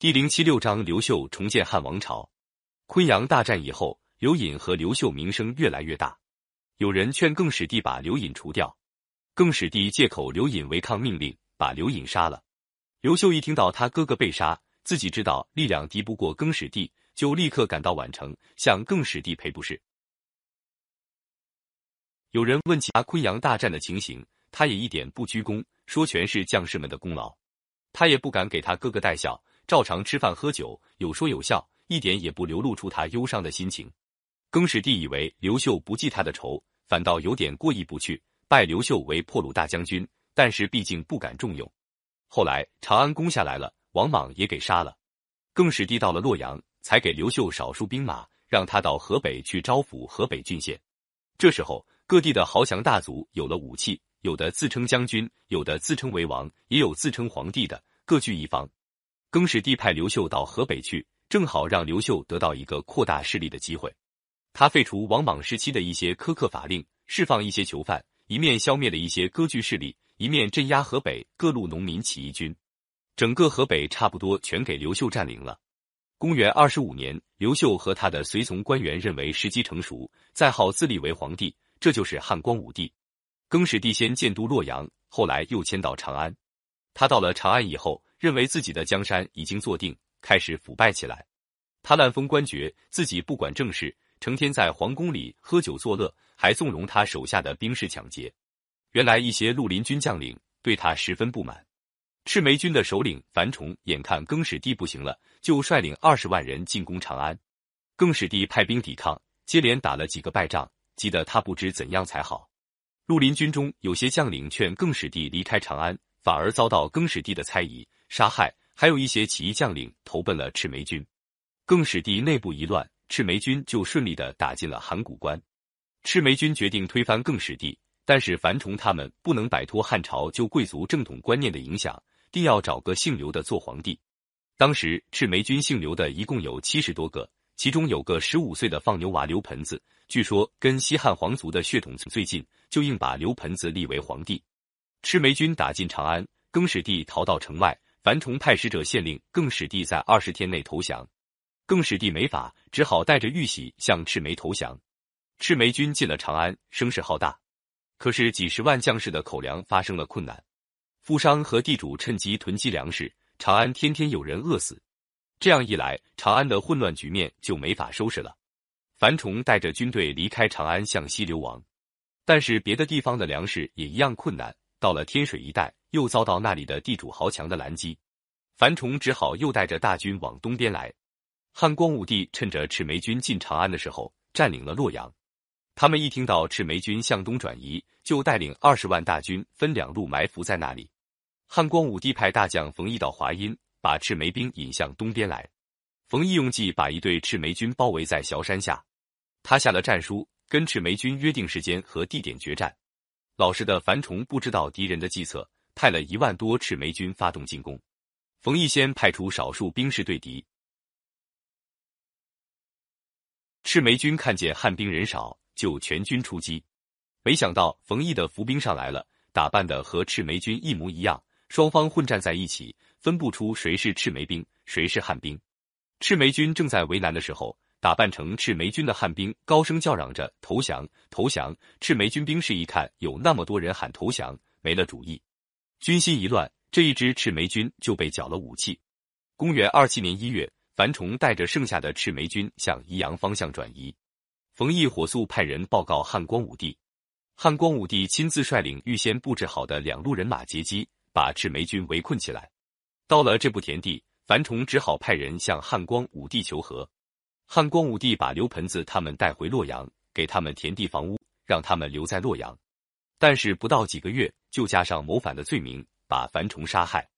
第零七六章刘秀重建汉王朝。昆阳大战以后，刘隐和刘秀名声越来越大。有人劝更始帝把刘隐除掉，更始帝借口刘隐违抗命令，把刘隐杀了。刘秀一听到他哥哥被杀，自己知道力量敌不过更始帝，就立刻赶到宛城向更始帝赔不是。有人问起他昆阳大战的情形，他也一点不居功，说全是将士们的功劳。他也不敢给他哥哥戴孝，照常吃饭喝酒，有说有笑，一点也不流露出他忧伤的心情。更始帝以为刘秀不记他的仇，反倒有点过意不去，拜刘秀为破虏大将军，但是毕竟不敢重用。后来长安攻下来了，王莽也给杀了。更始帝到了洛阳，才给刘秀少数兵马，让他到河北去招抚河北郡县。这时候，各地的豪强大族有了武器，有的自称将军，有的自称为王，也有自称皇帝的，各据一方。更始帝派刘秀到河北去，正好让刘秀得到一个扩大势力的机会。他废除王莽时期的一些苛刻法令，释放一些囚犯，一面消灭了一些割据势力，一面镇压河北各路农民起义军。整个河北差不多全给刘秀占领了。公元二十五年，刘秀和他的随从官员认为时机成熟，再号自立为皇帝，这就是汉光武帝。更始帝先建都洛阳，后来又迁到长安。他到了长安以后，认为自己的江山已经坐定，开始腐败起来。他滥封官爵，自己不管政事，成天在皇宫里喝酒作乐，还纵容他手下的兵士抢劫。原来一些绿林军将领对他十分不满。赤眉军的首领樊崇眼看更始帝不行了，就率领二十万人进攻长安。更始帝派兵抵抗，接连打了几个败仗，急得他不知怎样才好。绿林军中有些将领劝更始帝离开长安，反而遭到更始帝的猜疑、杀害；还有一些起义将领投奔了赤眉军。更始帝内部一乱，赤眉军就顺利的打进了函谷关。赤眉军决定推翻更始帝，但是樊崇他们不能摆脱汉朝旧贵族正统观念的影响。定要找个姓刘的做皇帝。当时赤眉军姓刘的一共有七十多个，其中有个十五岁的放牛娃刘盆子，据说跟西汉皇族的血统最近，就硬把刘盆子立为皇帝。赤眉军打进长安，更始帝逃到城外，樊崇派使者县令更始帝在二十天内投降。更始帝没法，只好带着玉玺向赤眉投降。赤眉军进了长安，声势浩大，可是几十万将士的口粮发生了困难。富商和地主趁机囤积粮食，长安天天有人饿死。这样一来，长安的混乱局面就没法收拾了。樊崇带着军队离开长安，向西流亡。但是别的地方的粮食也一样困难，到了天水一带，又遭到那里的地主豪强的拦击。樊崇只好又带着大军往东边来。汉光武帝趁着赤眉军进长安的时候，占领了洛阳。他们一听到赤眉军向东转移，就带领二十万大军分两路埋伏在那里。汉光武帝派大将冯异到华阴，把赤眉兵引向东边来。冯异用计把一队赤眉军包围在崤山下，他下了战书，跟赤眉军约定时间和地点决战。老实的樊崇不知道敌人的计策，派了一万多赤眉军发动进攻。冯异先派出少数兵士对敌，赤眉军看见汉兵人少，就全军出击。没想到冯异的伏兵上来了，打扮的和赤眉军一模一样。双方混战在一起，分不出谁是赤眉兵，谁是汉兵。赤眉军正在为难的时候，打扮成赤眉军的汉兵高声叫嚷着投降，投降！赤眉军兵士一看有那么多人喊投降，没了主意，军心一乱，这一支赤眉军就被缴了武器。公元二七年一月，樊崇带着剩下的赤眉军向宜阳方向转移。冯异火速派人报告汉光武帝，汉光武帝亲自率领预先布置好的两路人马截击。把赤眉军围困起来。到了这步田地，樊崇只好派人向汉光武帝求和。汉光武帝把刘盆子他们带回洛阳，给他们田地房屋，让他们留在洛阳。但是不到几个月，就加上谋反的罪名，把樊崇杀害。